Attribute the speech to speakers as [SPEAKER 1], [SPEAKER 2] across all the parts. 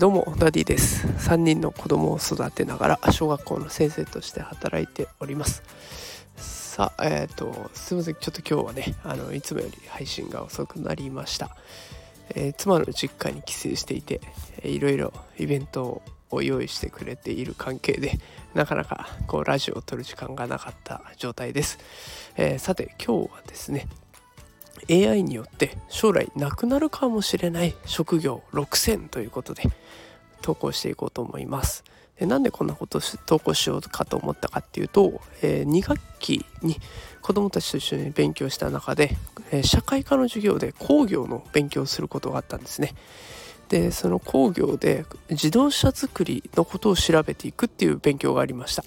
[SPEAKER 1] どうもダディです。3人の子供を育てながら小学校の先生として働いております。さあえっ、ー、とすいません。ちょっと今日はねあのいつもより配信が遅くなりました、えー、妻の実家に帰省していていろいろイベントを用意してくれている関係でなかなかこうラジオを撮る時間がなかった状態です、えー、さて今日はですね AI によって将来なくなるかもしれない職業6000ということで投稿していこうと思います。でなんでこんなことを投稿しようかと思ったかっていうと、えー、2学期に子どもたちと一緒に勉強した中で、えー、社会科の授業で工業の勉強をすることがあったんですね。でその工業で自動車作りのことを調べていくっていう勉強がありました。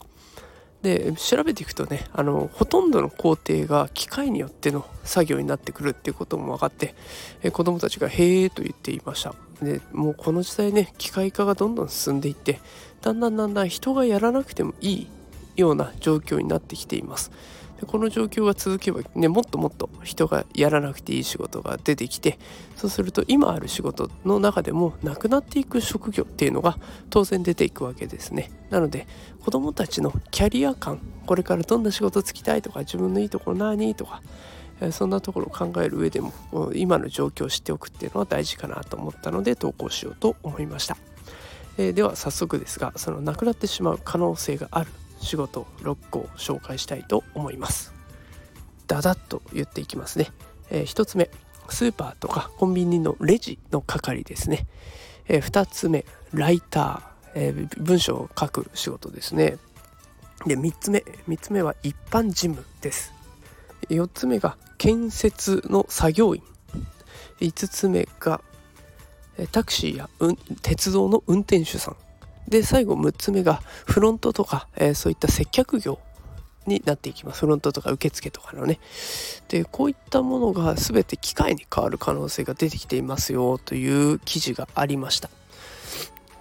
[SPEAKER 1] で調べていくとねあのほとんどの工程が機械によっての作業になってくるっていうことも分かってえ子どもたちが「へえ」と言っていました。でもうこの時代ね機械化がどんどん進んでいってだんだんだんだん人がやらなくてもいいような状況になってきています。でこの状況が続けばねもっともっと人がやらなくていい仕事が出てきてそうすると今ある仕事の中でもなくなっていく職業っていうのが当然出ていくわけですね。なので子どもたちのキャリア感これからどんな仕事つきたいとか自分のいいところ何とかそんなところを考える上でも今の状況を知っておくっていうのは大事かなと思ったので投稿しようと思いました、えー、では早速ですがそのなくなってしまう可能性がある仕事6個紹介したいと思います。ダダッと言っていきますね、えー、1つ目スーパーとかコンビニのレジの係ですね、えー、2つ目ライター、えー、文章を書く仕事ですね。で3つ目3つ目は一般事務です。4つ目が建設の作業員。5つ目がタクシーや、鉄道の運転手さん。で最後6つ目がフロントとか、えー、そういった接客業になっていきます。フロントとか受付とかのね。でこういったものが全て機械に変わる可能性が出てきていますよという記事がありました。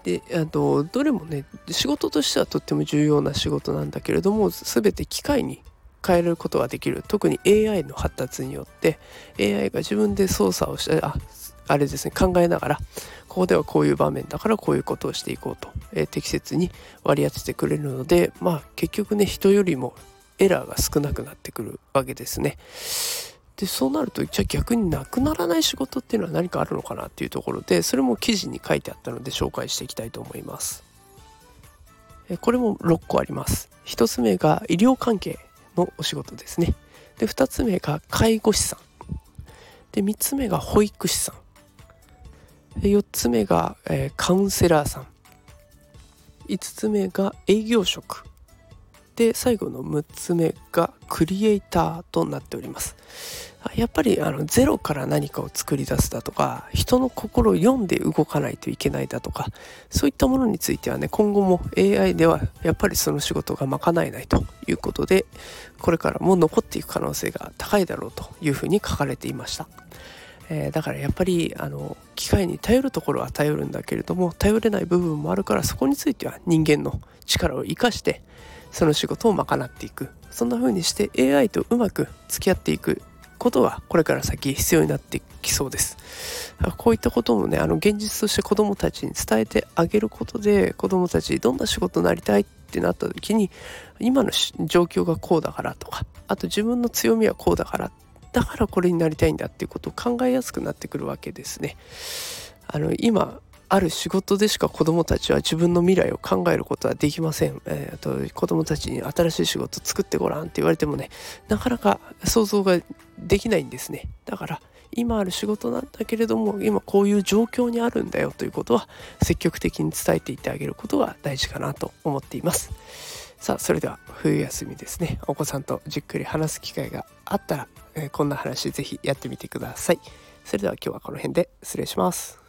[SPEAKER 1] であのどれもね仕事としてはとっても重要な仕事なんだけれども全て機械に変えることができる。特に AI の発達によって AI が自分で操作をしてああれですね考えながらここではこういう場面だからこういうことをしていこうと、えー、適切に割り当ててくれるのでまあ結局ね人よりもエラーが少なくなってくるわけですね。でそうなるとじゃあ逆になくならない仕事っていうのは何かあるのかなっていうところでそれも記事に書いてあったので紹介していきたいと思います。これも6個あります。1つ目が医療関係のお仕事ですね。で2つ目が介護士さん。で3つ目が保育士さん。4つ目が、えー、カウンセラーさん。5つ目が営業職。で最後の6つ目がクリエイターとなっております。やっぱりあのゼロから何かを作り出すだとか人の心を読んで動かないといけないだとかそういったものについてはね今後も AI ではやっぱりその仕事が賄えないということでこれからも残っていく可能性が高いだろうというふうに書かれていました。えー、だからやっぱりあの機械に頼るところは頼るんだけれども頼れない部分もあるからそこについては人間の力を生かしてその仕事を賄っていく。そんな風にして AI とうまく付き合っていくことがこれから先必要になってきそうです。こういったこともねあの現実として子どもたちに伝えてあげることで子どもたちどんな仕事になりたいってなった時に今の状況がこうだからとかあと自分の強みはこうだからだからこれになりたいんだっていうことを考えやすくなってくるわけですね。あの今ある仕事でしか子どもたちは自分の未来を考えることはできません。えーと、子どもたちに新しい仕事作ってごらんって言われてもねなかなか想像ができないんですね。だから今ある仕事なんだけれども今こういう状況にあるんだよということは積極的に伝えていってあげることが大事かなと思っています。さあそれでは冬休みですねお子さんとじっくり話す機会があったらえー、こんな話ぜひやってみてください。それでは今日はこの辺で失礼します。